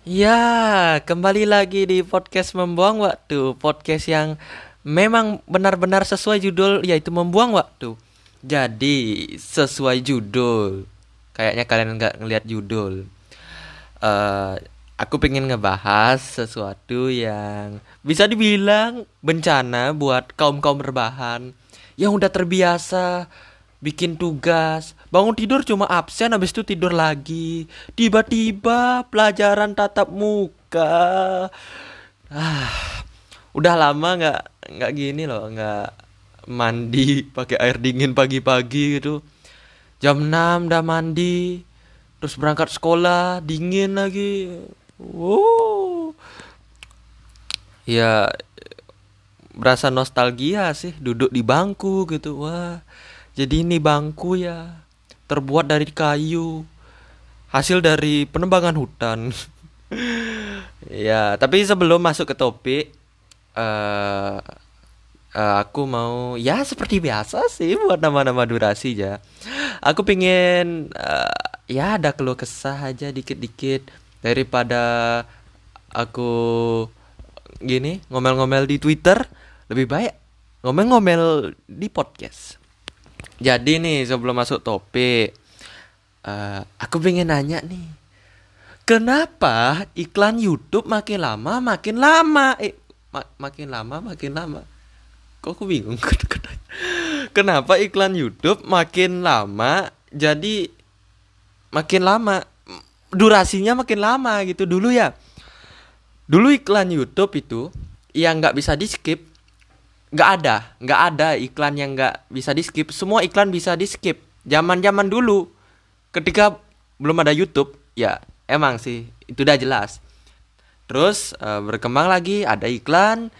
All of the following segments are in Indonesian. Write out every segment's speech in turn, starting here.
Ya, kembali lagi di podcast Membuang Waktu. Podcast yang memang benar-benar sesuai judul yaitu Membuang Waktu. Jadi, sesuai judul. Kayaknya kalian nggak ngelihat judul. Eh, Aku pengen ngebahas sesuatu yang bisa dibilang bencana buat kaum-kaum rebahan. Yang udah terbiasa bikin tugas bangun tidur cuma absen habis itu tidur lagi. Tiba-tiba pelajaran tatap muka. Ah udah lama nggak nggak gini loh nggak mandi pakai air dingin pagi-pagi gitu. Jam 6 udah mandi terus berangkat sekolah dingin lagi. Wow ya berasa nostalgia sih duduk di bangku gitu. Wah jadi ini bangku ya terbuat dari kayu hasil dari penebangan hutan. Ya tapi sebelum masuk ke topik eh eh, aku mau ya seperti biasa sih buat nama-nama durasi ya aku pingin eh, ya ada keluh kesah aja dikit-dikit daripada aku gini ngomel-ngomel di Twitter lebih baik ngomel-ngomel di podcast jadi nih sebelum masuk topik, eh, aku pengen nanya nih, kenapa iklan YouTube makin lama makin lama? Eh, ma- makin lama makin lama. Kok aku bingung? kenapa iklan YouTube makin lama jadi makin lama durasinya makin lama gitu dulu ya. Dulu iklan YouTube itu yang nggak bisa di skip nggak ada nggak ada iklan yang nggak bisa di skip semua iklan bisa di skip zaman zaman dulu ketika belum ada YouTube ya emang sih itu udah jelas. Terus eh, berkembang lagi ada iklan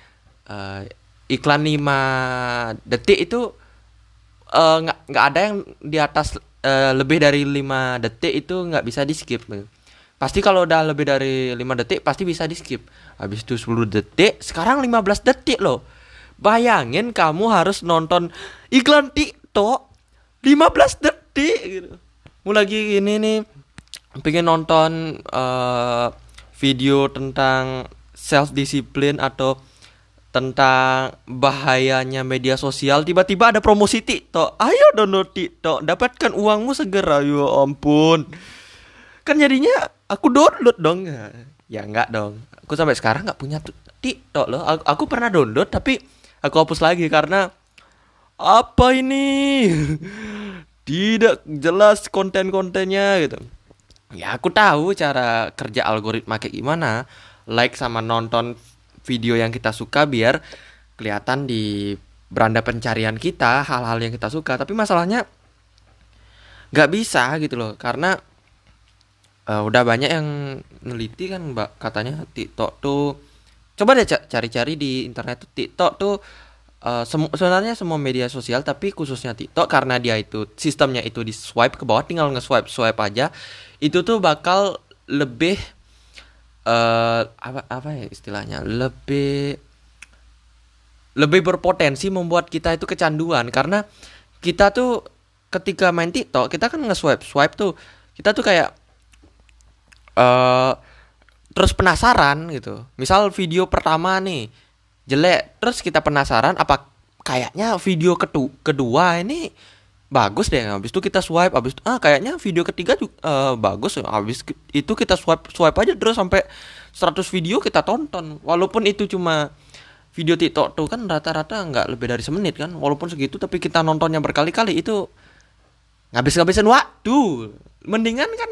eh, iklan 5 detik itu eh, nggak nggak ada yang di atas eh, lebih dari 5 detik itu nggak bisa di skip pasti kalau udah lebih dari 5 detik pasti bisa di skip habis itu 10 detik sekarang 15 detik loh Bayangin kamu harus nonton iklan TikTok 15 detik gitu. Mau lagi ini nih pengen nonton eh, video tentang self discipline atau tentang bahayanya media sosial tiba-tiba ada promosi TikTok. Ayo download TikTok, dapatkan uangmu segera. Ya ampun. Kan jadinya aku download dong. Ya enggak dong. Aku sampai sekarang nggak punya TikTok loh. Aku, aku pernah download tapi aku hapus lagi karena apa ini? Tidak jelas konten-kontennya gitu. Ya aku tahu cara kerja algoritma kayak gimana. Like sama nonton video yang kita suka biar kelihatan di beranda pencarian kita hal-hal yang kita suka. Tapi masalahnya nggak bisa gitu loh karena eh, udah banyak yang neliti kan mbak katanya TikTok tuh coba deh ca- cari-cari di internet tuh. TikTok tuh eh, semu- sebenarnya semua media sosial tapi khususnya TikTok karena dia itu sistemnya itu di swipe ke bawah tinggal nge-swipe swipe aja itu tuh bakal lebih eh apa apa ya istilahnya lebih lebih berpotensi membuat kita itu kecanduan. Karena kita tuh ketika main TikTok kita kan nge-swipe swipe tuh kita tuh kayak eh terus penasaran gitu. Misal video pertama nih jelek, terus kita penasaran apa kayaknya video ketu kedua ini bagus deh. Habis itu kita swipe, habis itu ah kayaknya video ketiga juga eh, bagus. Habis itu kita swipe swipe aja terus sampai 100 video kita tonton. Walaupun itu cuma video TikTok tuh kan rata-rata nggak lebih dari semenit kan. Walaupun segitu tapi kita nontonnya berkali-kali itu ngabis-ngabisin waktu. Mendingan kan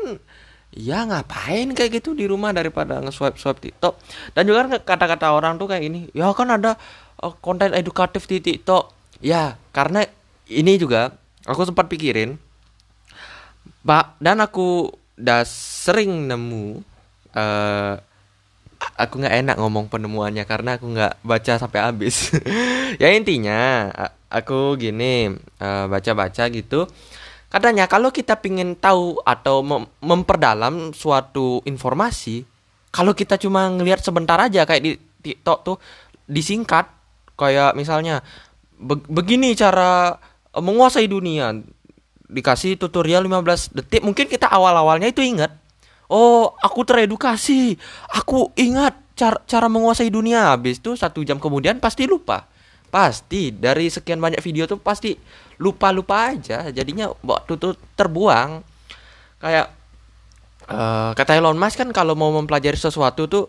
ya ngapain kayak gitu di rumah daripada nge-swipe-swipe TikTok. Dan juga kan kata-kata orang tuh kayak ini, ya kan ada eh, konten edukatif di TikTok. Ya, karena ini juga aku sempat pikirin, Pak, dan aku udah sering nemu eh aku nggak enak ngomong penemuannya karena aku nggak baca sampai habis. ya intinya aku gini eh, baca-baca gitu. Katanya kalau kita pingin tahu atau mem- memperdalam suatu informasi, kalau kita cuma ngelihat sebentar aja kayak di TikTok tuh disingkat kayak misalnya "Be- begini cara eh, menguasai dunia. Dikasih tutorial 15 detik mungkin kita awal-awalnya itu ingat oh aku teredukasi aku ingat cara cara menguasai dunia. Habis itu satu jam kemudian pasti lupa pasti dari sekian banyak video tuh pasti lupa lupa aja. Jadinya waktu itu terbuang. Kayak uh, kata Elon Musk kan kalau mau mempelajari sesuatu tuh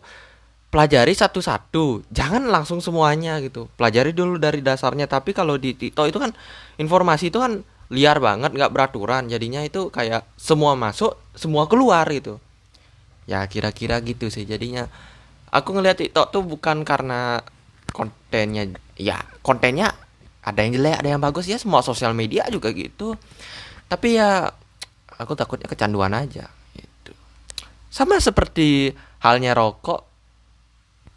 pelajari satu-satu. Jangan langsung semuanya gitu. Pelajari dulu dari dasarnya. Tapi kalau di TikTok itu kan informasi itu kan liar banget nggak beraturan. Jadinya itu kayak semua masuk semua keluar gitu. Ya kira-kira gitu sih jadinya. Aku ngeliat TikTok tuh bukan karena kontennya ya kontennya ada yang jelek ada yang bagus. Ya semua sosial media juga gitu. Tapi ya aku takutnya kecanduan aja gitu. Sama seperti halnya rokok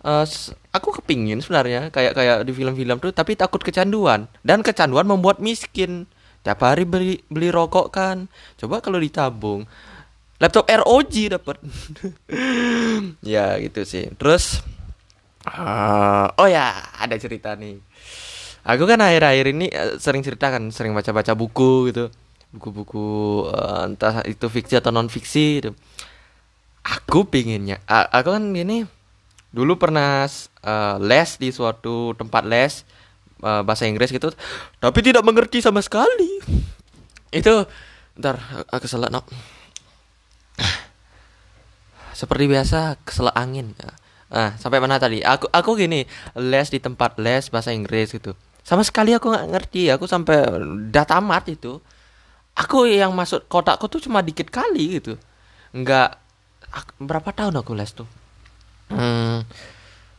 uh, aku kepingin sebenarnya kayak kayak di film-film tuh tapi takut kecanduan. Dan kecanduan membuat miskin. Tiap hari beli beli rokok kan. Coba kalau ditabung. Laptop ROG dapat ya gitu sih. Terus uh, oh ya ada cerita nih. Aku kan akhir-akhir ini uh, sering cerita kan sering baca-baca buku gitu. Buku-buku uh, entah itu fiksi atau non fiksi gitu. aku pinginnya uh, aku kan gini dulu pernah uh, les di suatu tempat les uh, bahasa Inggris gitu. Tapi tidak mengerti sama sekali. Itu ntar aku salah no. Seperti biasa kesel angin ah sampai mana tadi? Aku aku gini les di tempat les bahasa Inggris gitu. Sama sekali aku nggak ngerti aku sampai udah tamat itu. Aku yang masuk kotakku tuh cuma dikit kali gitu. Nggak berapa tahun aku les tuh? Hmm,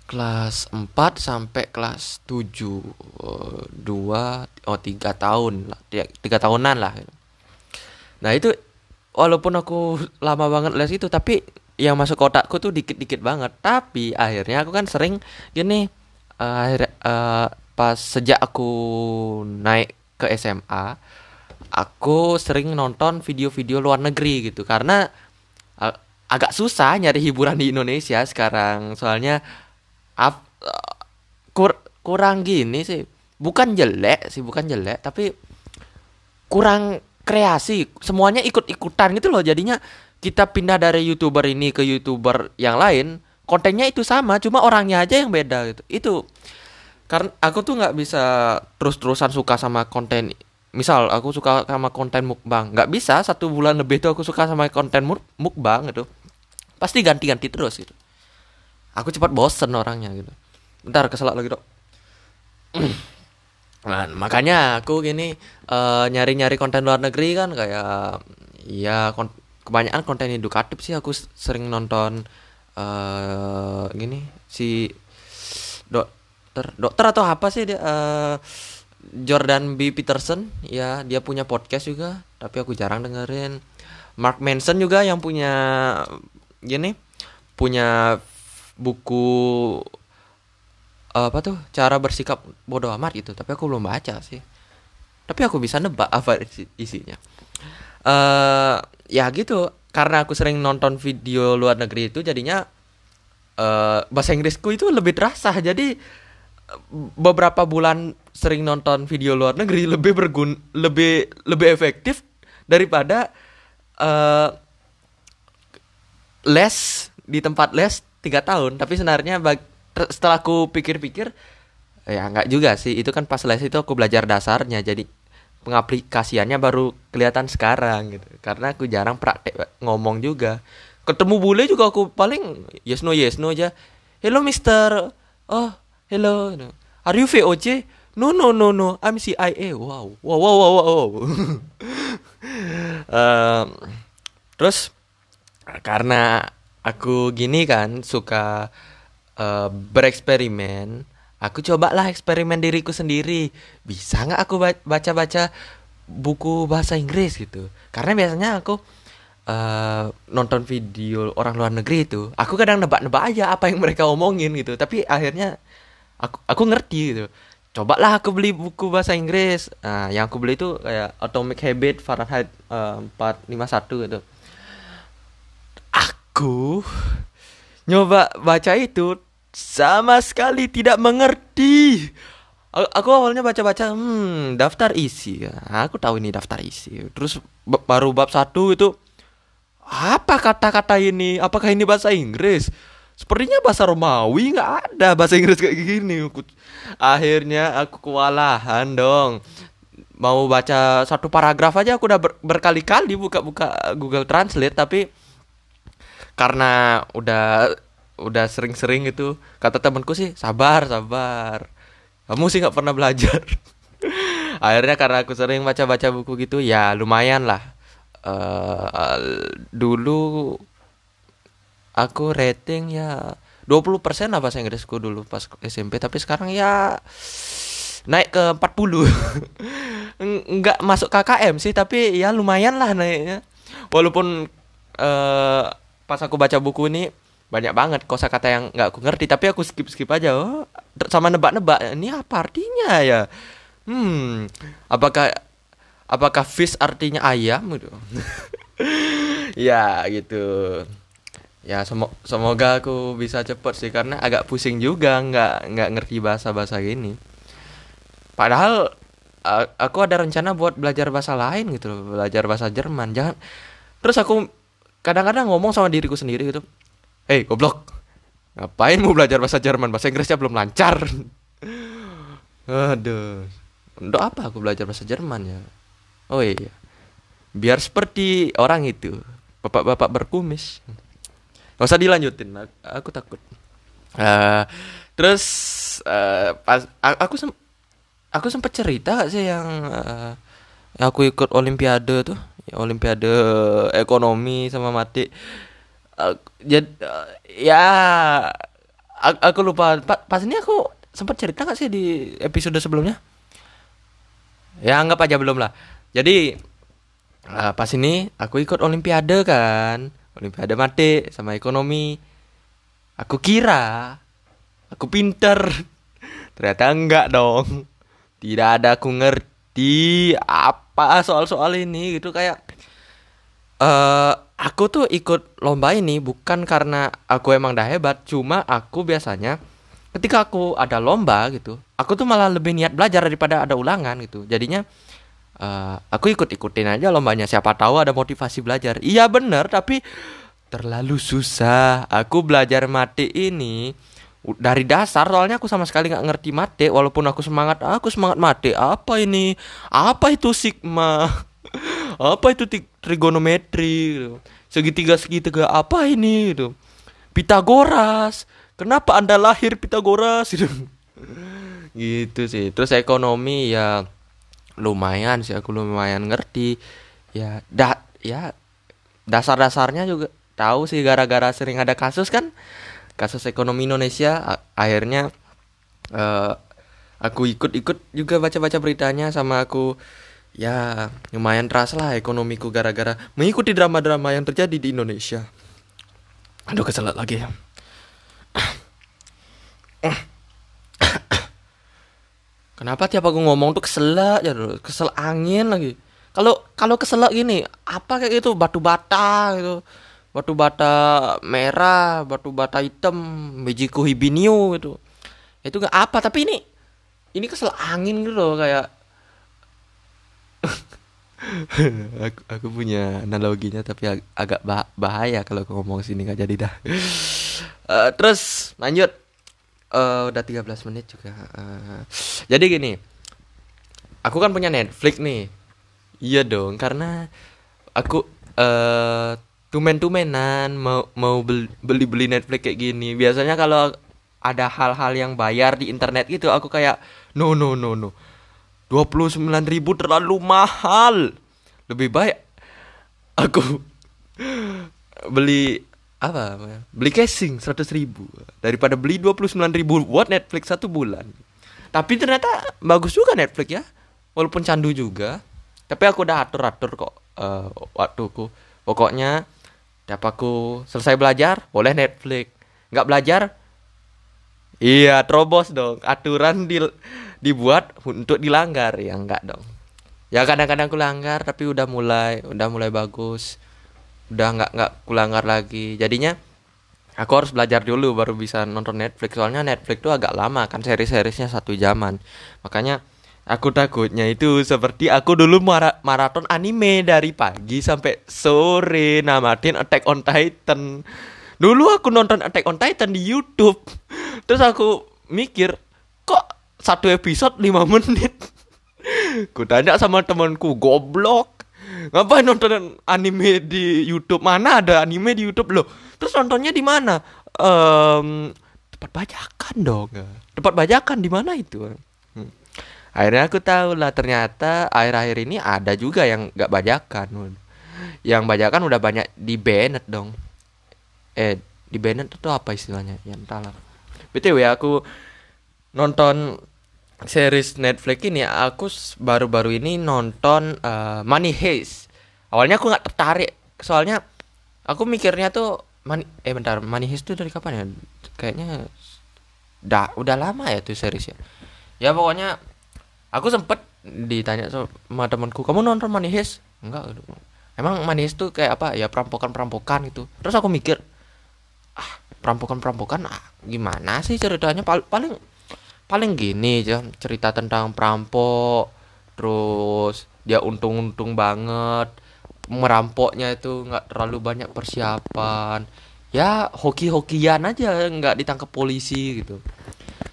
kelas 4 sampai kelas 7 dua oh tiga tahun lah. Tiga tahunan lah. Nah itu walaupun aku lama banget les itu tapi yang masuk kotakku tuh dikit-dikit banget. Tapi akhirnya aku kan sering gini uh, akhir uh, pas sejak aku naik ke SMA aku sering nonton video-video luar negeri gitu. Karena uh, agak susah nyari hiburan di Indonesia sekarang. Soalnya uh, kur kurang gini sih. Bukan jelek sih bukan jelek tapi kurang kreasi. Semuanya ikut-ikutan gitu loh jadinya kita pindah dari youtuber ini ke youtuber yang lain kontennya itu sama cuma orangnya aja yang beda gitu. Itu karena aku tuh nggak bisa terus-terusan suka sama konten misal aku suka sama konten mukbang nggak bisa satu bulan lebih tuh aku suka sama konten mukbang gitu. Pasti ganti-ganti terus gitu. Aku cepat bosen orangnya gitu. Bentar keselak lagi dok. Nah, makanya aku gini uh, nyari-nyari konten luar negeri kan kayak ya kebanyakan konten edukatif sih aku sering nonton uh, gini si dokter dokter atau apa sih dia uh, Jordan B. Peterson. Ya dia punya podcast juga tapi aku jarang dengerin. Mark Manson juga yang punya gini punya buku apa tuh cara bersikap bodoh amat gitu tapi aku belum baca sih. Tapi aku bisa nebak apa isinya. Uh, ya gitu. Karena aku sering nonton video luar negeri itu jadinya uh, bahasa Inggrisku itu lebih terasa. Jadi beberapa bulan sering nonton video luar negeri lebih bergun lebih lebih efektif daripada uh, les di tempat les tiga tahun. Tapi sebenarnya setelah aku pikir-pikir ya nggak juga sih. Itu kan pas les itu aku belajar dasarnya. Jadi pengaplikasiannya baru kelihatan sekarang gitu. Karena aku jarang praktek ngomong juga. Ketemu bule juga aku paling yes no yes no aja. Hello mister. Oh hello. Are you VOC no no no no. I'm CIA wow wow wow wow wow. Um, terus karena aku gini kan suka uh, bereksperimen aku cobalah eksperimen diriku sendiri. Bisa nggak aku baca-baca buku bahasa Inggris gitu? Karena biasanya aku uh, nonton video orang luar negeri itu aku kadang nebak-nebak aja apa yang mereka omongin gitu. Tapi akhirnya aku aku ngerti gitu. Cobalah aku beli buku bahasa Inggris. Nah yang aku beli itu kayak Atomic Habit Fahrenheit uh, eh, 451 gitu. Aku nyoba baca itu sama sekali tidak mengerti. Aku awalnya baca-baca, hmm, daftar isi. Aku tahu ini daftar isi. Terus baru bab satu itu, apa kata-kata ini apakah ini bahasa Inggris sepertinya bahasa Romawi nggak ada bahasa Inggris kayak gini akhirnya aku kewalahan dong mau baca satu paragraf aja aku udah ber berkali-kali buka-buka Google Translate tapi karena udah udah sering-sering itu kata temanku sih sabar sabar. Kamu sih nggak pernah belajar. Akhirnya karena aku sering baca-baca buku gitu ya lumayan lah. Uh, dulu aku rating ya 20% lah bahasa Inggrisku dulu pas SMP tapi sekarang ya naik ke 40 nggak masuk KKM sih tapi ya lumayan lah naiknya. Walaupun uh, pas aku baca buku ini banyak banget kosakata yang nggak aku ngerti tapi aku skip skip aja. Oh sama nebak-nebak. Ini apa artinya ya? Hmm apakah apakah fish artinya ayam? Gitu ya gitu. Ya semo semoga aku bisa cepet sih karena agak pusing juga nggak nggak ngerti bahasa bahasa gini padahal aku ada rencana buat belajar bahasa lain gitu belajar bahasa Jerman. Jangan terus aku kadang-kadang ngomong sama diriku sendiri gitu hei goblok. Ngapain mau belajar bahasa Jerman? Bahasa Inggrisnya belum lancar. Aduh. Untuk apa aku belajar bahasa Jerman ya? Oh iya. Biar seperti orang itu. Bapak-bapak berkumis. Nggak usah dilanjutin. Aku, takut. Uh, terus uh, pas aku sem aku sempat cerita gak sih yang uh, aku ikut olimpiade tuh? Olimpiade ekonomi sama mati uh, jadi uh, ya aku, lupa. Pa, pas ini aku sempat cerita gak sih di episode sebelumnya? Ya anggap aja belum lah. Jadi uh, pas ini aku ikut olimpiade kan. Olimpiade mati sama ekonomi. Aku kira aku pinter. Ternyata enggak dong. Tidak ada aku ngerti apa soal-soal ini gitu kayak uh, aku tuh ikut lomba ini bukan karena aku emang dah hebat cuma aku biasanya ketika aku ada lomba gitu aku tuh malah lebih niat belajar daripada ada ulangan gitu. Jadinya uh, aku ikut-ikutin aja lombanya siapa tahu ada motivasi belajar. Iya bener tapi terlalu susah. Aku belajar mati ini dari dasar soalnya aku sama sekali nggak ngerti mate walaupun aku semangat aku semangat mate apa ini? Apa itu sigma apa itu trigonometri? Segitiga segitiga apa ini? Gitu Pitagoras. Kenapa anda lahir Pitagoras? Gitu gitu sih. Terus ekonomi ya lumayan sih. Aku lumayan ngerti. Ya da ya dasar-dasarnya juga tahu sih. Gara-gara sering ada kasus kan? Kasus ekonomi Indonesia akhirnya uh, aku ikut-ikut juga baca-baca beritanya sama aku ya lumayan terasa lah ekonomiku gara-gara mengikuti drama-drama yang terjadi di Indonesia. Aduh keselat lagi ya. Kenapa tiap aku ngomong tuh keselak ya kesel angin lagi. Kalau kalau keselak gini, apa kayak gitu batu bata gitu batu bata merah batu bata hitam Mejiku Hibinio gitu itu gak apa tapi ini ini kesel angin gitu loh kayak aku, aku punya analoginya tapi ag agak bah bahaya kalau aku ngomong sini nggak jadi dah. Uh, terus lanjut. Uh, udah 13 menit juga. Uh, jadi gini aku kan punya Netflix nih. Iya dong karena aku uh, tumen-tumenan mau mau beli beli Netflix kayak gini. Biasanya kalau ada hal-hal yang bayar di internet gitu aku kayak no no no no dua puluh sembilan ribu terlalu mahal. Lebih baik aku beli apa beli casing seratus ribu daripada beli dua puluh sembilan ribu buat Netflix satu bulan. Tapi ternyata bagus juga Netflix ya walaupun candu juga. Tapi aku udah atur atur kok uh, waktuku. Pokoknya Tiap aku selesai belajar, boleh Netflix. Nggak belajar, iya terobos dong. Aturan di, dibuat untuk dilanggar, ya nggak dong. Ya kadang-kadang aku langgar, tapi udah mulai, udah mulai bagus. Udah nggak nggak kulanggar lagi. Jadinya aku harus belajar dulu baru bisa nonton Netflix. Soalnya Netflix tuh agak lama kan, seri-serisnya satu jaman. Makanya Aku takutnya itu seperti aku dulu mara maraton anime dari pagi sampai sore namatin Attack on Titan. Dulu aku nonton Attack on Titan di YouTube. Terus aku mikir, satu episode 5 menit? Ku tanya sama temanku, goblok. Ngapain nonton anime di YouTube? Mana ada anime di YouTube loh? Terus nontonnya di mana? Um, tempat bajakan dong. Tempat bajakan di mana itu? akhirnya aku tahu lah ternyata akhir-akhir ini ada juga yang nggak bajakan yang bajakan udah banyak di banned dong eh di banned itu apa istilahnya ya entahlah btw aku nonton series Netflix ini aku baru-baru ini nonton uh, Money Heist. Awalnya aku nggak tertarik soalnya aku mikirnya tuh Money eh bentar Money Heist tuh dari kapan ya? Kayaknya dah udah lama ya tuh series ya. Ya pokoknya aku sempet ditanya sama temanku kamu nonton Money Heist? Enggak. Emang Money Heist tuh kayak apa ya perampokan perampokan itu terus aku mikir ah perampokan perampokan ah, gimana sih ceritanya? Pal paling paling gini aja cerita tentang perampok terus dia untung-untung banget merampoknya itu nggak terlalu banyak persiapan. Ya hoki-hokian aja nggak ditangkap polisi gitu.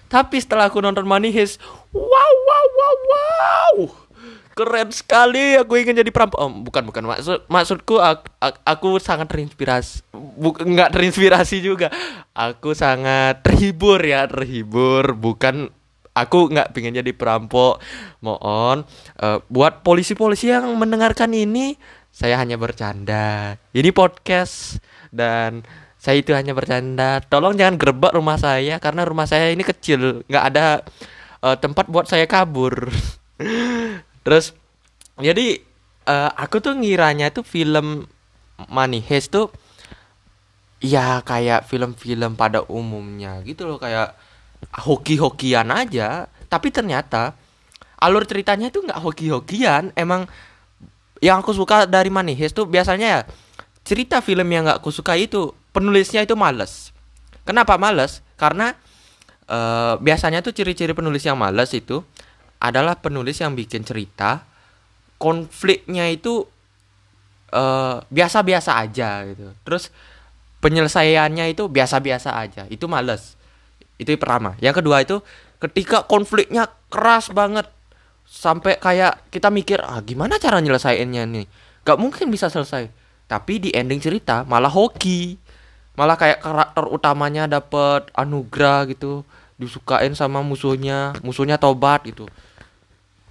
Tapi setelah aku nonton Money Heist wow wow wow wow keren sekali aku ingin jadi perampok oh, bukan bukan maksud maksudku aku, aku sangat terinspirasi bukan nggak terinspirasi juga aku sangat terhibur ya terhibur bukan aku nggak pengen jadi perampok mohon uh, buat polisi-polisi yang mendengarkan ini saya hanya bercanda. Ini podcast dan saya itu hanya bercanda. Tolong jangan gerbak rumah saya karena rumah saya ini kecil nggak ada uh, tempat buat saya kabur terus jadi uh, aku tuh ngiranya itu film Money tuh ya kayak film-film pada umumnya gitu loh kayak hoki-hokian aja tapi ternyata alur ceritanya itu nggak hoki-hokian emang yang aku suka dari Money tuh biasanya ya cerita film yang nggak aku suka itu penulisnya itu males. Kenapa males? Karena uh, biasanya tuh ciri-ciri penulis yang males itu adalah penulis yang bikin cerita konfliknya itu eh, biasa-biasa aja gitu. Terus penyelesaiannya itu biasa-biasa aja. Itu males. Itu yang pertama. Yang kedua itu ketika konfliknya keras banget sampai kayak kita mikir ah gimana cara nyelesainnya nih. Gak mungkin bisa selesai. Tapi di ending cerita malah hoki malah kayak karakter utamanya dapat anugerah gitu disukain sama musuhnya musuhnya tobat gitu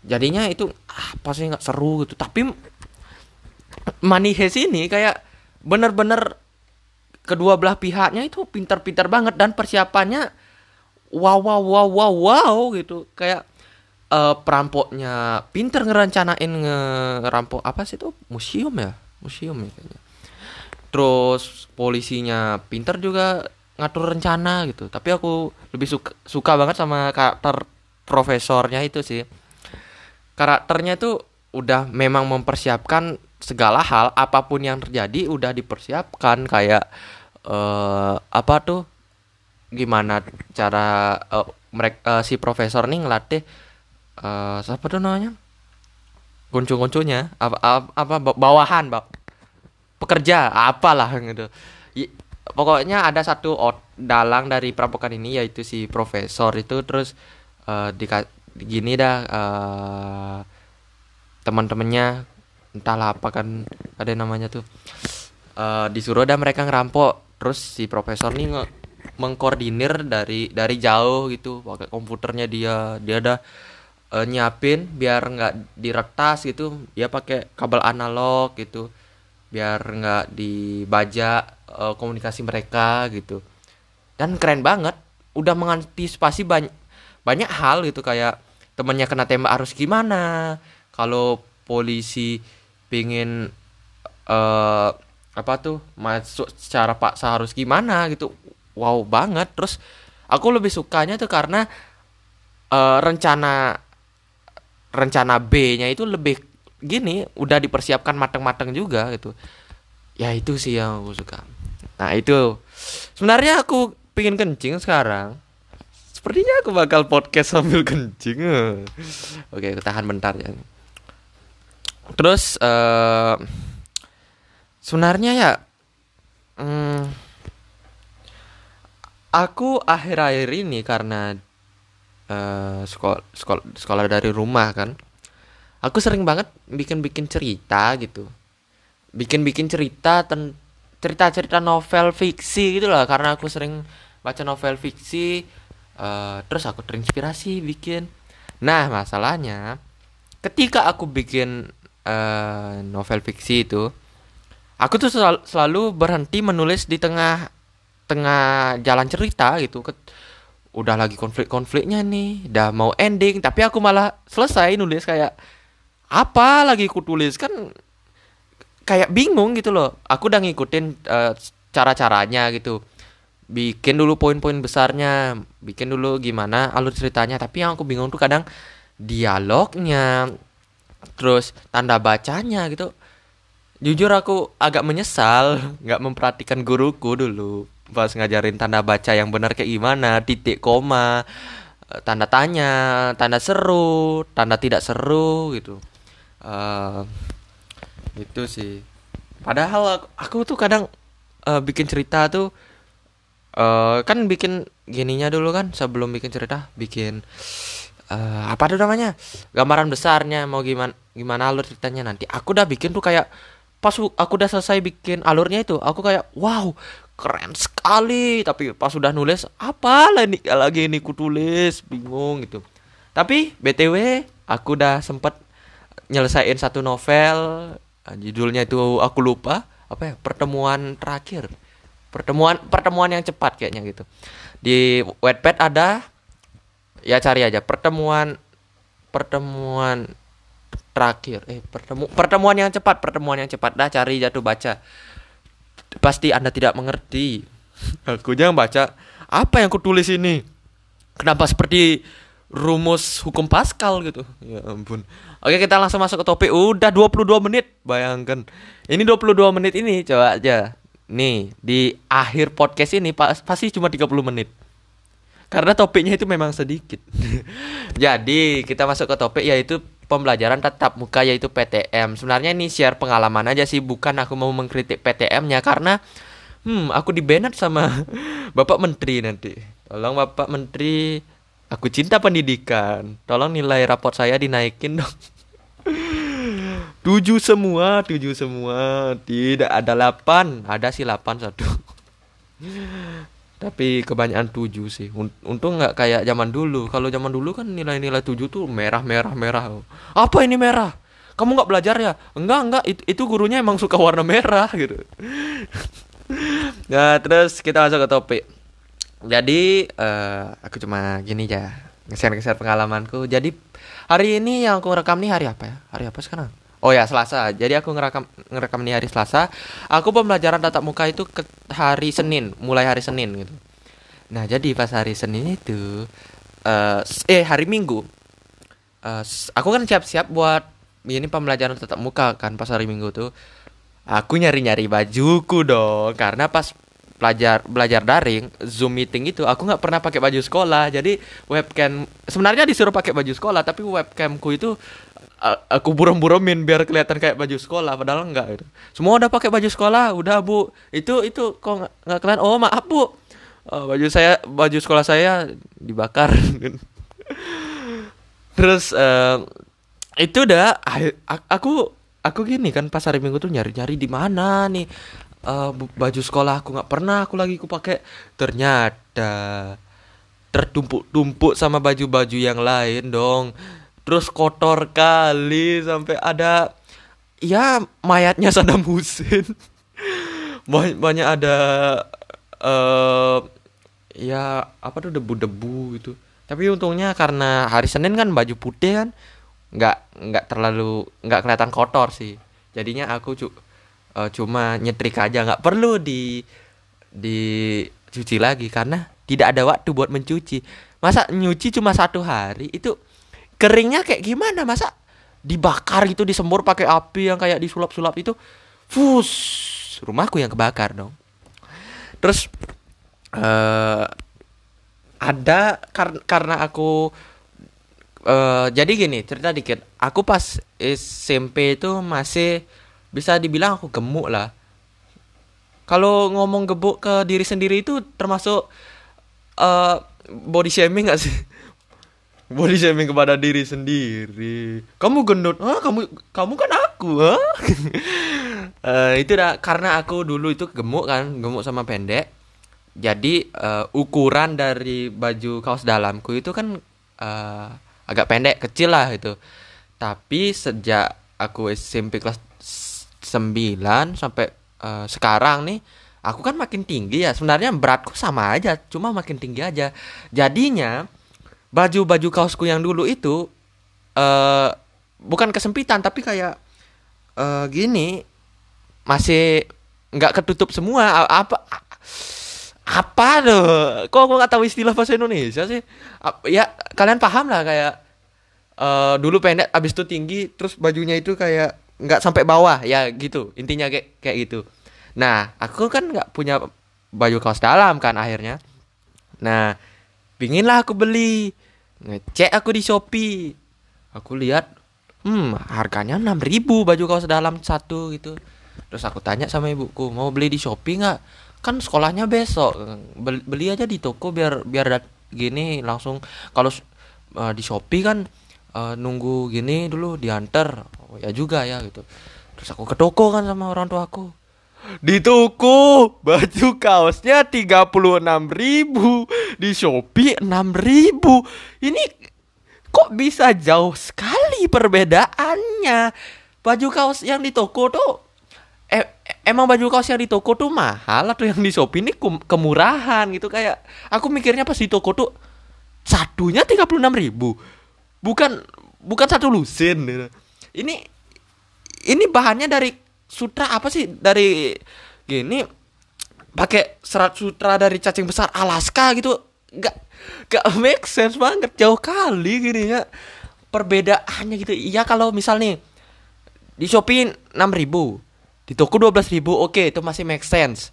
jadinya itu ah, pasti nggak seru gitu. Tapi Money Heist ini kayak bener-bener kedua belah pihaknya itu pintar-pintar banget dan persiapannya wow wow wow wow wow gitu. Kayak uh, perampoknya pinter ngerencanain ngerampok apa sih itu? Museum ya? Museum ya kayaknya. Terus polisinya pinter juga ngatur rencana gitu. Tapi aku lebih suka suka banget sama karakter profesornya itu sih karakternya itu udah memang mempersiapkan segala hal apa pun yang terjadi udah dipersiapkan kayak uh, apa tuh gimana cara uh, eh, mereka uh, si profesor nih ngelatih uh, siapa tuh namanya? Kuncung-kuncungnya apa, apa bawahan bak pekerja apalah gitu. Pokoknya ada satu dalang dari perampokan ini yaitu si profesor itu terus uh, gini dah uh, teman-temannya entahlah apa kan ada namanya tuh. Uh, disuruh dah mereka ngerampok. Terus si profesor nih nge mengkoordinir dari dari jauh gitu. Pakai komputernya dia dia ada uh, nyiapin biar nggak diretas gitu. Dia pakai kabel analog gitu biar nggak dibaca uh, komunikasi mereka gitu. Dan keren banget udah mengantisipasi banyak banyak hal gitu kayak temennya kena tembak harus gimana kalau polisi pingin uh, apa tuh masuk secara paksa harus gimana gitu wow banget. Terus aku lebih sukanya tuh karena uh, rencana rencana B-nya itu lebih gini udah dipersiapkan mateng-mateng juga gitu. Ya itu sih yang aku suka. Nah itu. Sebenarnya aku pingin kencing sekarang sepertinya aku bakal podcast sambil kencing oke aku tahan bentar ya. Terus uh, sebenarnya ya hmm, aku akhir-akhir ini karena uh, sekolah sekolah sekolah dari rumah kan aku sering banget bikin-bikin cerita gitu. Bikin-bikin cerita cerita-cerita novel fiksi gitu lah karena aku sering baca novel fiksi uh, terus aku terinspirasi bikin. Nah masalahnya ketika aku bikin uh, novel fiksi itu aku tuh selalu, selalu berhenti menulis di tengah tengah jalan cerita gitu. Udah lagi konflik-konfliknya nih udah mau ending tapi aku malah selesai nulis kayak apa lagi ku tulis? Kan kayak bingung gitu loh. Aku udah ngikutin uh, cara-caranya gitu bikin dulu poin-poin besarnya bikin dulu gimana alur ceritanya. Tapi yang aku bingung tuh kadang dialognya terus tanda bacanya gitu. Jujur aku agak menyesal nggak memperhatikan guruku dulu pas ngajarin tanda baca yang benar kayak gimana titik koma eh, tanda tanya tanda seru tanda tidak seru gitu. Uh, itu sih. Padahal aku, aku tuh kadang uh, bikin cerita tuh uh, kan bikin gininya dulu kan sebelum bikin cerita bikin uh, apa tuh namanya? Gambaran besarnya mau gimana gimana alur ceritanya nanti. Aku udah bikin tuh kayak pas aku udah selesai bikin alurnya itu aku kayak wow keren sekali. Tapi pas sudah nulis apa lah ini lagi ini ku tulis bingung gitu. Tapi btw aku udah sempet nyelesain satu novel judulnya itu aku lupa apa ya pertemuan terakhir pertemuan pertemuan yang cepat kayaknya gitu di wetpad ada ya cari aja pertemuan pertemuan terakhir eh pertemu pertemuan yang cepat pertemuan yang cepat dah cari jatuh baca pasti Anda tidak mengerti. Aku yang baca apa yang kutulis ini. Kenapa seperti rumus hukum Pascal gitu. Ya ampun. Oke, kita langsung masuk ke topik. Udah 22 menit. Bayangkan. Ini 22 menit ini coba aja. Nih, di akhir podcast ini pasti cuma 30 menit. Karena topiknya itu memang sedikit. Jadi, kita masuk ke topik yaitu pembelajaran tatap muka yaitu PTM. Sebenarnya ini share pengalaman aja sih, bukan aku mau mengkritik PTM-nya karena hmm aku dibenet sama Bapak Menteri nanti. Tolong Bapak Menteri, aku cinta pendidikan. Tolong nilai raport saya dinaikin dong. tujuh semua, tujuh semua, tidak ada delapan, ada sih delapan satu. Tapi kebanyakan tujuh sih. Untung nggak kayak zaman dulu. Kalau zaman dulu kan nilai-nilai tujuh tuh merah merah merah. Apa ini merah? Kamu nggak belajar ya? Enggak enggak. Itu, itu gurunya emang suka warna merah gitu. Nah terus kita masuk ke topik. Jadi uh, aku cuma gini ya ngeser-ngeser pengalamanku. Jadi hari ini yang aku rekam nih hari apa ya? Hari apa sekarang Oh ya Selasa. Jadi aku ngerekam ngerekam ini hari Selasa. Aku pembelajaran tatap muka itu ke hari Senin, mulai hari Senin gitu. Nah jadi pas hari Senin itu, uh, eh hari Minggu, uh, aku kan siap-siap buat ini pembelajaran tatap muka kan pas hari Minggu tuh. Aku nyari-nyari bajuku dong, karena pas belajar belajar daring zoom meeting itu aku nggak pernah pakai baju sekolah jadi webcam sebenarnya disuruh pakai baju sekolah tapi webcamku itu aku buram-buramin biar kelihatan kayak baju sekolah padahal enggak gitu. Semua udah pakai baju sekolah, udah Bu. Itu itu kok nggak kelihatan. Oh, maaf Bu. Oh, baju saya baju sekolah saya dibakar. Terus uh, itu udah aku aku gini kan pas hari Minggu tuh nyari-nyari di mana nih uh, baju sekolah aku nggak pernah aku lagi aku pakai ternyata tertumpuk-tumpuk sama baju-baju yang lain dong terus kotor kali sampai ada ya mayatnya Saddam Hussein. Banyak, banyak ada uh, ya apa tuh debu-debu gitu. Tapi untungnya karena hari Senin kan baju putih kan nggak nggak terlalu nggak kelihatan kotor sih. Jadinya aku cu uh, cuma nyetrika aja nggak perlu di dicuci lagi karena tidak ada waktu buat mencuci. Masa nyuci cuma satu hari itu keringnya kayak gimana? Masa dibakar gitu disembur pakai api yang kayak disulap-sulap itu? Fus rumahku yang kebakar dong. Terus uh, ada kar karena aku eh jadi gini cerita dikit. Aku pas SMP itu masih bisa dibilang aku gemuk lah. Kalau ngomong gebuk ke diri sendiri itu termasuk eh body shaming gak sih body shaming kepada diri sendiri. Kamu gendut. Ah kamu kamu kan aku ha? Eh, itu dah karena aku dulu itu gemuk kan gemuk sama pendek. Jadi eh, ukuran dari baju kaos dalamku itu kan eh, agak pendek kecil lah itu. Tapi sejak aku SMP kelas 9 sampai eh, sekarang nih aku kan makin tinggi ya. Sebenarnya beratku sama aja cuma makin tinggi aja. Jadinya baju-baju kaosku yang dulu itu eh bukan kesempitan tapi kayak eh gini masih nggak ketutup semua. Apa apa tuh? Kok aku nggak tahu istilah bahasa Indonesia sih? Ya kalian paham lah kayak eh dulu pendek abis itu tinggi terus bajunya itu kayak nggak sampai bawah. Ya gitu. Intinya kayak kayak gitu. Nah aku kan nggak punya baju kaos dalam kan akhirnya. Nah pinginlah aku beli. Ngecek aku di Shopee. Aku lihat hmm harganya 6000 baju kaos dalam satu gitu. Terus aku tanya sama ibuku mau beli di Shopee nggak? Kan sekolahnya besok. Beli, beli aja di toko biar biar gini langsung. Kalau eh, di Shopee kan eh, nunggu gini dulu diantar. Oh, ya juga ya gitu. Terus aku ke toko kan sama orang tua aku di toko baju kaosnya 36.000 di Shopee 6.000 ini kok bisa jauh sekali perbedaannya? Baju kaos yang di toko tuh eh, emang baju kaos yang di toko tuh mahal atau yang di Shopee ini kemurahan gitu? Kayak aku mikirnya pas di toko tuh satunya 36.000 bukan bukan satu lusin gitu. ini ini bahannya dari sutra apa sih? Dari gini pakai serat sutra dari cacing besar Alaska gitu. Nggak nggak make sense banget. Jauh kali gini ya perbedaannya gitu. Iya kalau misal nih di Shopee 6000 di toko 12000 oke itu masih make sense.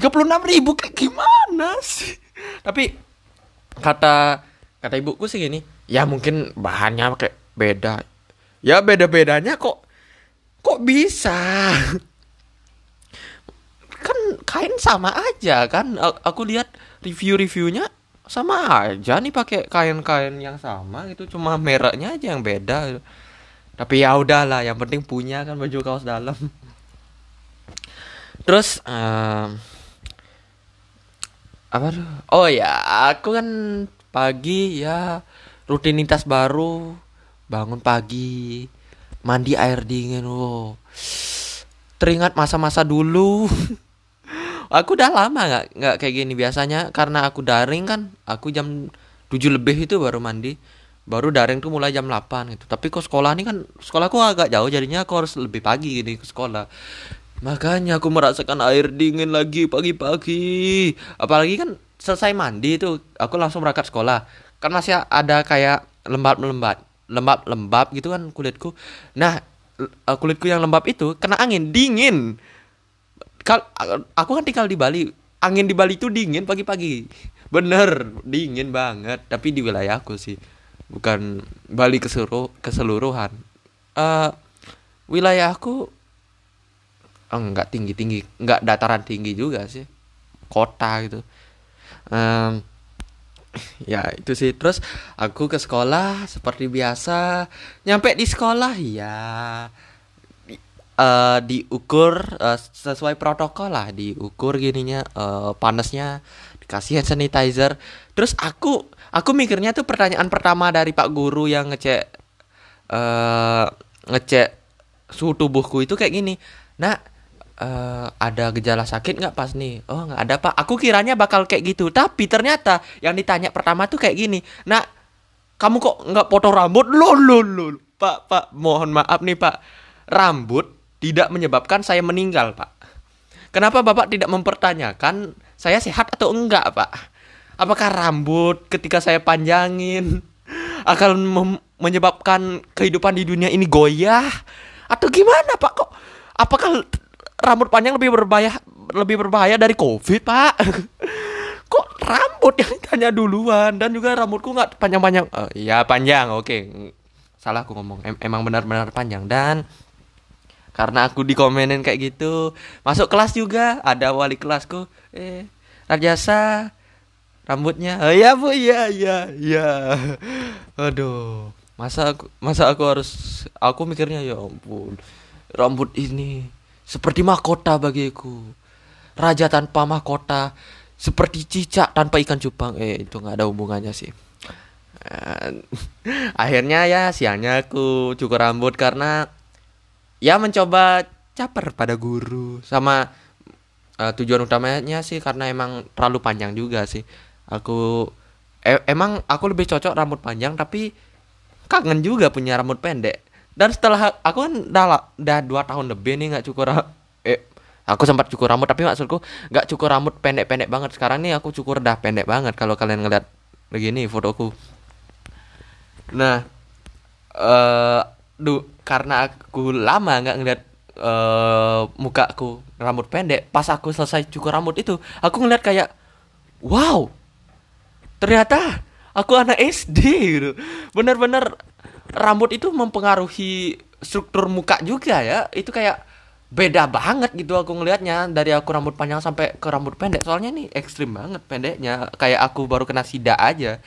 36000 kayak gimana sih? Tapi kata kata ibuku sih gini ya mungkin bahannya kayak beda. Ya beda bedanya kok kok bisa? Kan kain sama aja kan? Aku lihat review-reviewnya sama aja nih pakai kain-kain yang sama gitu. Cuma mereknya aja yang beda. Tapi ya udahlah yang penting punya kan baju kaos dalam. Terus em, apa tuh? Oh ya aku kan pagi ya rutinitas baru bangun pagi mandi air dingin wow. Teringat masa-masa dulu. Aku udah lama nggak nggak kayak gini biasanya. Karena aku daring kan aku jam 7 lebih itu baru mandi. Baru daring tuh mulai jam 8 gitu. Tapi kok sekolah ini kan sekolahku agak jauh jadinya aku harus lebih pagi gini ke sekolah. Makanya aku merasakan air dingin lagi pagi-pagi. Apalagi kan selesai mandi itu aku langsung berangkat sekolah. Kan masih ada kayak lembab-lembab lembab-lembab gitu kan kulitku nah eh, kulitku yang lembab itu kena angin dingin Kal aku kan tinggal di Bali. Angin di Bali itu dingin pagi-pagi. Bener, dingin banget. Tapi di wilayahku sih, bukan Bali ke seluruh keseluruhan. Eh wilayahku enggak tinggi-tinggi, enggak dataran tinggi juga sih. Kota gitu. Em, ya itu sih. Terus aku ke sekolah seperti biasa. Nyampe di sekolah ya eh diukur eh, sesuai protokol lah. Diukur gininya eh, panasnya. Dikasih hand sanitizer. Terus aku aku mikirnya tuh pertanyaan pertama dari pak guru yang ngecek eh ngecek suhu tubuhku itu kayak gini. Nak eh, ada gejala sakit nggak pas nih? Oh nggak ada pak. Aku kiranya bakal kayak gitu. Tapi ternyata yang ditanya pertama tuh kayak gini. Nak kamu kok nggak potong rambut? Lo lo lo pak pak mohon maaf nih pak. Rambut tidak menyebabkan saya meninggal pak. Kenapa bapak tidak mempertanyakan saya sehat atau enggak pak? Apakah rambut ketika saya panjangin akan menyebabkan kehidupan di dunia ini goyah? Atau gimana pak? Kok apakah rambut panjang lebih berbahaya lebih berbahaya dari covid pak. Kok rambut yang tanya duluan? Dan juga rambutku nggak panjang-panjang. Oh, iya panjang. Oke. Salah aku ngomong. Em emang benar-benar panjang. Dan karena aku dikomenin kayak gitu masuk kelas juga. Ada wali kelasku eh Rajasa rambutnya. Oh iya bu. Iya iya iya. Aduh. Masa aku masa aku harus aku mikirnya ya ampun rambut ini seperti mahkota bagiku. Raja tanpa mahkota. Seperti cicak tanpa ikan cupang. Eh itu nggak ada hubungannya sih. Akhirnya ya siangnya aku cukur rambut karena ya mencoba caper pada guru. Sama uh, tujuan utamanya sih karena emang terlalu panjang juga sih. Aku e emang aku lebih cocok rambut panjang tapi kangen juga punya rambut pendek dan setelah aku kan udah udah dua tahun lebih nih nggak cukur eh aku sempat cukur rambut tapi maksudku nggak cukur rambut pendek-pendek banget. Sekarang nih aku cukur dah pendek banget kalau kalian ngeliat begini fotoku. Nah eh uh, karena aku lama nggak ngeliat uh, mukaku rambut pendek pas aku selesai cukur rambut itu aku ngeliat kayak wow ternyata aku anak SD gitu. Bener-bener rambut itu mempengaruhi struktur muka juga ya. Itu kayak beda banget gitu aku ngelihatnya dari aku rambut panjang sampai ke rambut pendek. Soalnya nih ekstrim banget pendeknya. Kayak aku baru kena sida aja.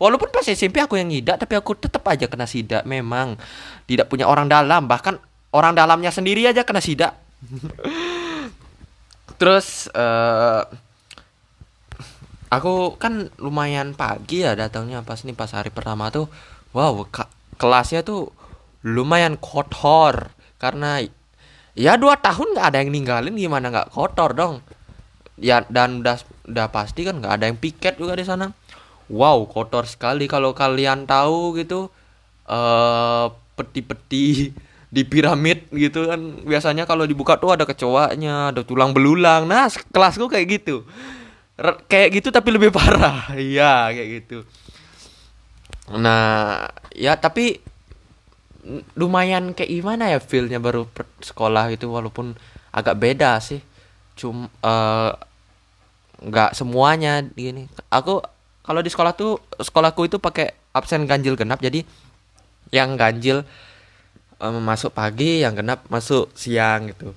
Walaupun pas SMP aku yang ngidak tapi aku tetap aja kena sida. Memang tidak punya orang dalam. Bahkan orang dalamnya sendiri aja kena sida. Terus uh, aku kan lumayan pagi ya datangnya pas nih pas hari pertama tuh. Wow kelasnya tuh lumayan kotor. Karena ya dua tahun nggak ada yang ninggalin gimana nggak kotor dong? Ya dan udah udah pasti kan nggak ada yang piket juga di sana. Wow kotor sekali. Kalau kalian tahu gitu uh, peti-peti di piramid gitu kan biasanya kalau dibuka tuh ada kecoanya ada tulang belulang. Nah kelasku kayak gitu. Kayak gitu tapi lebih parah. Iya kayak gitu. Nah ya tapi lumayan kayak gimana ya feelnya baru sekolah itu walaupun agak beda sih. Cum uh, nggak semuanya gini aku kalau di sekolah tuh sekolahku itu pakai absen ganjil genap jadi yang ganjil um, masuk pagi yang genap masuk siang gitu.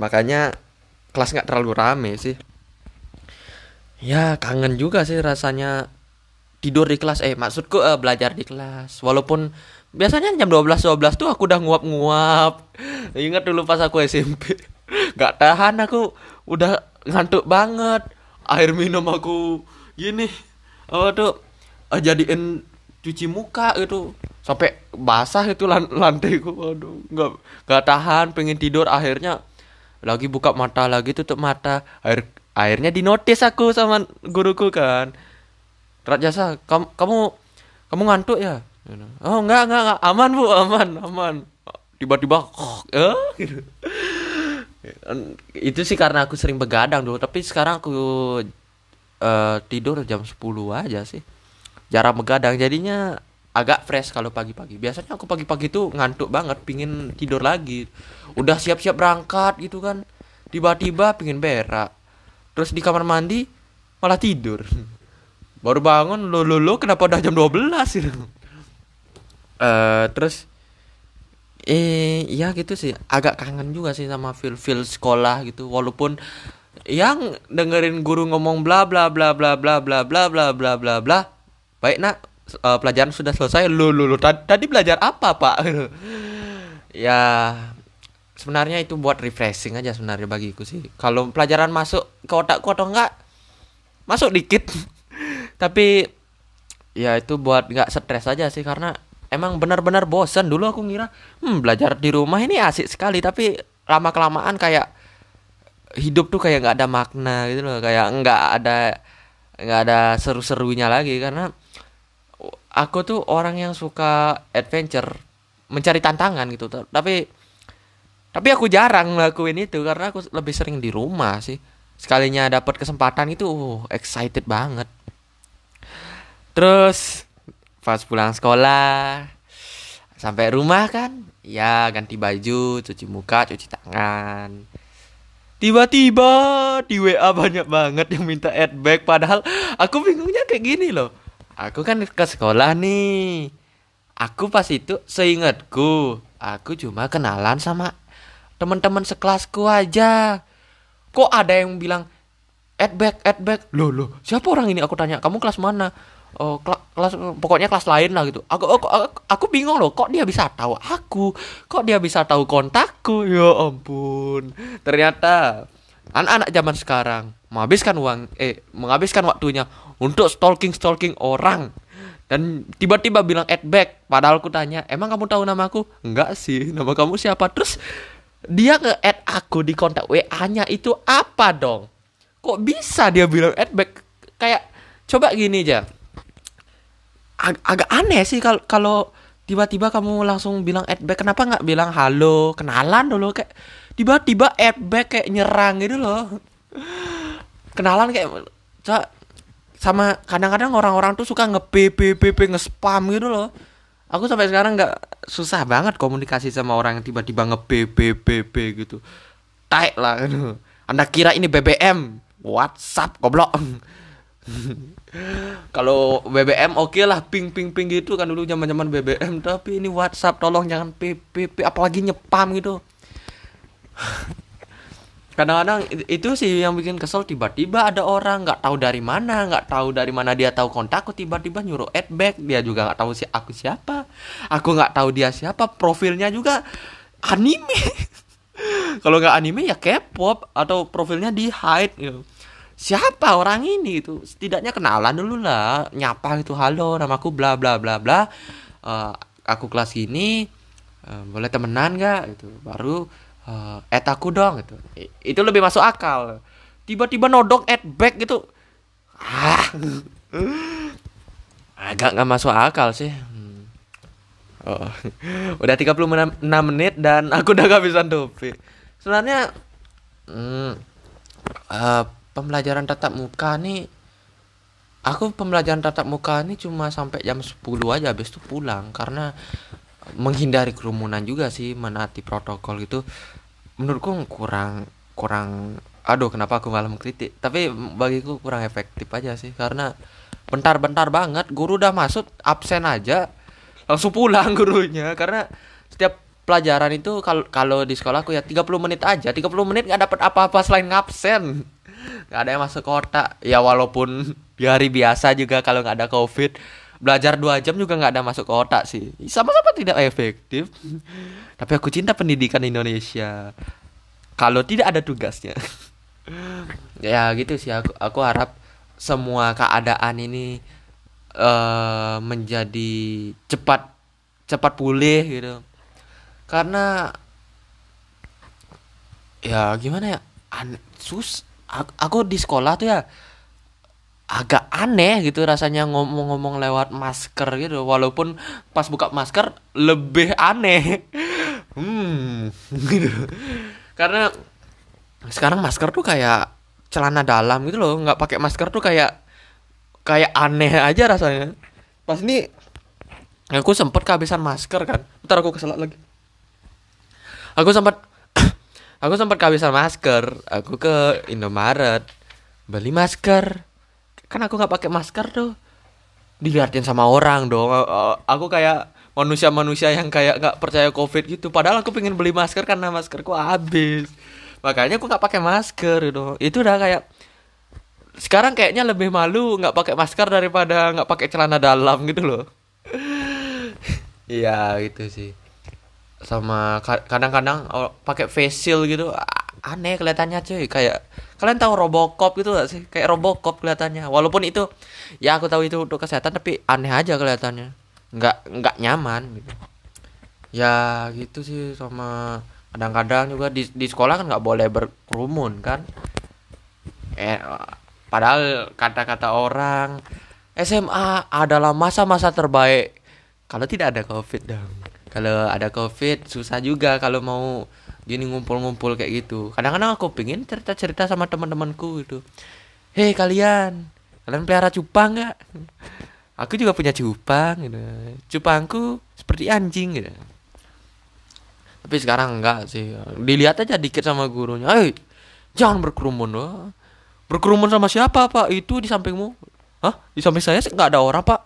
Makanya kelas nggak terlalu rame sih. Ya kangen juga sih rasanya tidur di kelas. Eh maksudku uh, belajar di kelas. Walaupun biasanya jam 12 12 tuh aku udah nguap-nguap. Ingat dulu pas aku SMP nggak tahan aku. Udah ngantuk banget. Air minum aku gini. Oh tuh? Uh, jadiin cuci muka gitu. Sampai basah itu lan lantaiku. Aduh nggak nggak tahan. Pengen tidur. Akhirnya lagi buka mata lagi tutup mata. Air akhirnya dinotis aku sama guruku kan Rat jasa kamu kamu kamu ngantuk ya? Oh enggak enggak, enggak. aman bu aman aman. Tiba-tiba oh, eh? Gitu. itu sih karena aku sering begadang dulu tapi sekarang aku uh, tidur jam 10 aja sih. Jarang begadang jadinya agak fresh kalau pagi-pagi. Biasanya aku pagi-pagi tuh ngantuk banget pingin tidur lagi. Udah siap-siap berangkat gitu kan. Tiba-tiba pingin berak. Terus di kamar mandi malah tidur baru bangun lo lo lo kenapa udah jam 12 gitu uh, terus eh ya gitu sih agak kangen juga sih sama feel feel sekolah gitu walaupun yang dengerin guru ngomong bla bla bla bla bla bla bla bla bla bla bla baik nak uh, pelajaran sudah selesai lu lu, lu tadi, tadi belajar apa pak ya sebenarnya itu buat refreshing aja sebenarnya bagiku sih kalau pelajaran masuk ke otakku atau enggak masuk dikit tapi ya itu buat nggak stres aja sih karena emang benar-benar bosan dulu aku ngira hmm belajar di rumah ini asik sekali. Tapi lama kelamaan kayak hidup tuh kayak nggak ada makna gitu loh. Kayak nggak ada nggak ada seru-serunya lagi. Karena aku tuh orang yang suka adventure mencari tantangan gitu. Tapi tapi aku jarang ngelakuin itu karena aku lebih sering di rumah sih. Sekalinya dapat kesempatan itu uh, excited banget terus pas pulang sekolah sampai rumah kan ya ganti baju cuci muka cuci tangan. Tiba-tiba di WA banyak banget yang minta add back padahal aku bingungnya kayak gini loh. Aku kan ke sekolah nih. Aku pas itu seingatku aku cuma kenalan sama teman-teman sekelasku aja. Kok ada yang bilang add back add back. Loh loh siapa orang ini? Aku tanya kamu kelas mana oh kela- kelas pokoknya kelas lain lah gitu. Aku, aku aku bingung loh kok dia bisa tahu aku? Kok dia bisa tahu kontakku? Ya ampun. Ternyata anak-anak zaman sekarang menghabiskan uang eh menghabiskan waktunya untuk stalking stalking orang. Dan tiba-tiba bilang add back. Padahal aku tanya emang kamu tahu nama aku? Enggak sih nama kamu siapa? Terus dia nge add aku di kontak WA nya itu apa dong? Kok bisa dia bilang add back? Kayak coba gini aja Ag- agak aneh sih kalau kalau tiba-tiba kamu langsung bilang add back kenapa nggak bilang halo kenalan dulu kayak tiba-tiba add back kayak nyerang gitu loh. Kenalan kayak Ca- sama kadang-kadang orang-orang tuh suka nge PPP nge-spam gitu loh. Aku sampai sekarang nggak susah banget komunikasi sama orang yang tiba-tiba nge PPP gitu. Taek lah gitu. anda kira ini BBM WhatsApp goblok kalau BBM oke lah ping ping ping gitu kan dulu zaman zaman BBM tapi ini WhatsApp tolong jangan PPP apalagi nyepam gitu. Kadang-kadang itu sih yang bikin kesel. Tiba-tiba ada orang nggak tahu dari mana nggak tahu dari mana dia tahu kontakku tiba-tiba nyuruh add back. Dia juga nggak tahu si aku siapa. Aku nggak tahu dia siapa. Profilnya juga anime. Kalau nggak anime ya K-pop atau profilnya di hide gitu. Siapa orang ini itu? Setidaknya kenalan dulu lah. Nyapa gitu halo namaku bla bla bla bla. Eh, aku kelas gini eh, boleh temenan nggak? Gitu. Baru eh, add aku dong gitu. I- itu lebih masuk akal. Tiba-tiba nodong add back gitu. Ah. Agak nggak masuk akal sih. Hmm. oh. udah 36 menit dan aku udah kehabisan topik sebenarnya hmm, eh, pembelajaran tatap muka nih aku pembelajaran tatap muka ini cuma sampai jam 10 aja habis itu pulang. Karena menghindari kerumunan juga sih menaati protokol gitu. Menurutku kurang kurang aduh kenapa aku malah mengkritik? Tapi bagiku kurang efektif aja sih karena bentar-bentar banget guru udah masuk absen aja langsung pulang gurunya. Karena setiap pelajaran itu kalau kalau di sekolahku ya 30 menit aja 30 menit nggak dapat apa-apa selain ngabsen nggak ada yang masuk kotak ya walaupun di hari biasa juga kalau nggak ada covid belajar dua jam juga nggak ada masuk kotak sih. Sama-sama tidak efektif. Tapi aku cinta pendidikan Indonesia. Kalau tidak ada tugasnya. Ya gitu sih. Aku aku harap semua keadaan ini eh menjadi cepat cepat pulih gitu. Karena ya gimana ya An sus aku, di sekolah tuh ya agak aneh gitu rasanya ngomong-ngomong lewat masker gitu. Walaupun pas buka masker lebih aneh. Hmm gitu. Karena sekarang masker tuh kayak celana dalam gitu loh. Nggak pakai masker tuh kayak kayak aneh aja rasanya. Pas ini aku sempet kehabisan masker kan. Ntar aku keselak lagi. Aku sempat aku sempat kehabisan masker. Aku ke Indomaret. Beli masker. Kan aku nggak pakai masker tuh. Diliatin sama orang dong. Aku kayak manusia-manusia yang kayak nggak percaya covid gitu. Padahal aku pengen beli masker karena maskerku habis. Makanya aku nggak pakai masker gitu. Itu udah kayak sekarang kayaknya lebih malu nggak pakai masker daripada nggak pakai celana dalam gitu loh. Iya gitu sih sama ka- kadang-kadang oh, pakai face shield gitu aneh kelihatannya cuy. Kayak kalian tahu Robocop gitu gak sih? Kayak Robocop kelihatannya. Walaupun itu ya aku tahu itu untuk kesehatan tapi aneh aja kelihatannya. Nggak nggak nyaman gitu. Ya gitu sih sama kadang-kadang juga di di sekolah kan nggak boleh berkerumun kan? Eh padahal kata-kata orang SMA adalah masa-masa terbaik. Kalau tidak ada covid dong kalau ada covid susah juga kalau mau gini ngumpul-ngumpul kayak gitu. Kadang-kadang aku pengen cerita-cerita sama teman-temanku gitu. Hei kalian kalian pelihara cupang nggak? Aku juga punya cupang gitu. Cupangku seperti anjing gitu. Tapi sekarang enggak sih. Dilihat aja dikit sama gurunya. Eh jangan berkerumun wah. berkerumun sama siapa pak? Itu di sampingmu. Hah? Di samping saya nggak ada orang, Pak.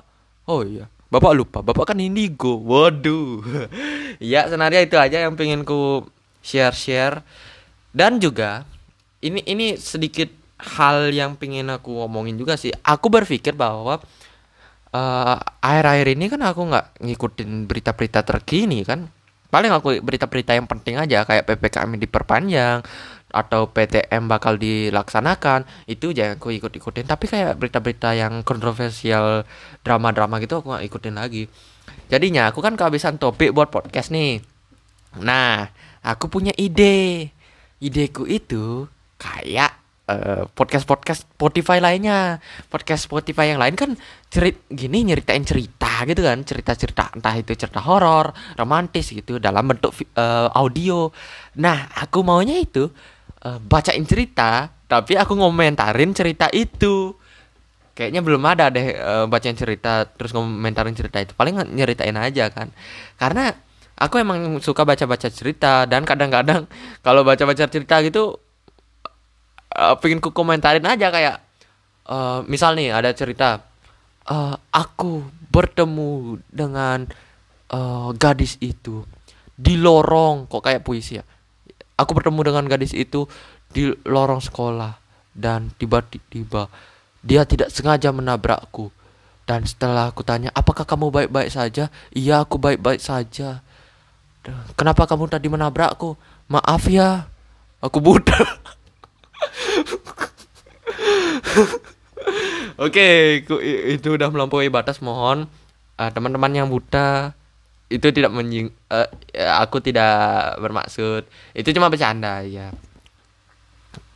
Oh iya. Bapak lupa, Bapak kan indigo. Waduh. ya, sebenarnya itu aja yang pengen ku share-share. Dan juga ini ini sedikit hal yang pengen aku ngomongin juga sih. Aku berpikir bahwa uh, akhir-akhir ini kan aku nggak ngikutin berita-berita terkini kan. Paling aku berita-berita yang penting aja kayak PPKM diperpanjang, atau PTM bakal dilaksanakan itu jangan aku ikut ikutin tapi kayak berita-berita yang kontroversial drama-drama gitu aku gak ikutin lagi. Jadinya aku kan kehabisan topik buat podcast nih. Nah aku punya ide. Ideku itu kayak uh, podcast podcast Spotify lainnya. Podcast Spotify yang lain kan cerit gini nyeritain cerita gitu kan. Cerita cerita entah itu cerita horor romantis gitu dalam bentuk uh, audio. Nah aku maunya itu uh, bacain cerita tapi aku ngomentarin cerita itu. Kayaknya belum ada deh uh, bacain cerita terus ngomentarin cerita itu. Paling nyeritain aja kan. Karena aku emang suka baca-baca cerita dan kadang-kadang kalau baca-baca cerita gitu uh, pengen ku komentarin aja kayak uh, misal nih ada cerita uh, aku bertemu dengan uh, gadis itu di lorong. Kok kayak puisi ya Aku bertemu dengan gadis itu di lorong sekolah dan tiba-tiba dia tidak sengaja menabrakku. Dan setelah aku tanya, "Apakah kamu baik-baik saja?" "Iya, aku baik-baik saja." "Kenapa kamu tadi menabrakku?" "Maaf ya, aku buta." Oke, okay, itu udah melampaui batas. Mohon uh, teman-teman yang buta itu tidak menying uh, aku tidak bermaksud. Itu cuma bercanda ya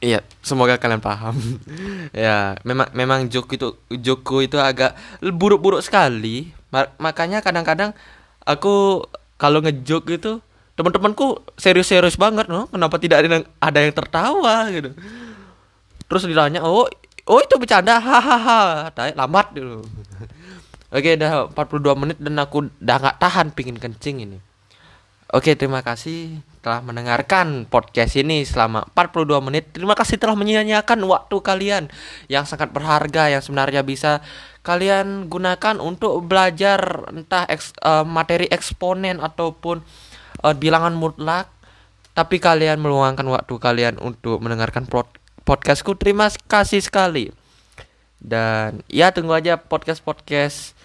iya semoga kalian paham. Ya memang memang joke itu joke itu agak buruk-buruk sekali. Makanya kadang-kadang aku kalau ngejoke itu teman-temanku serius-serius banget no kenapa tidak ada yang, ada yang tertawa? gitu. Terus ditanya oh oh itu bercanda? Hahaha lambat. dulu Oke, udah 42 menit dan aku udah gak tahan pingin kencing ini. Oke, terima kasih telah mendengarkan podcast ini selama 42 menit. Terima kasih telah menyanyiakan waktu kalian yang sangat berharga yang sebenarnya bisa kalian gunakan untuk belajar entah eks, uh, materi eksponen ataupun uh, bilangan mutlak. Tapi kalian meluangkan waktu kalian untuk mendengarkan podcastku. Terima kasih sekali. Dan ya tunggu aja podcast-podcast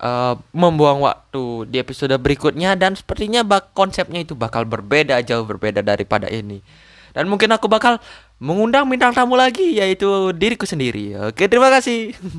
uh, membuang waktu di episode berikutnya dan sepertinya bak konsepnya itu bakal berbeda jauh berbeda daripada ini. Dan mungkin aku bakal mengundang bintang tamu lagi yaitu diriku sendiri. Oke, terima kasih.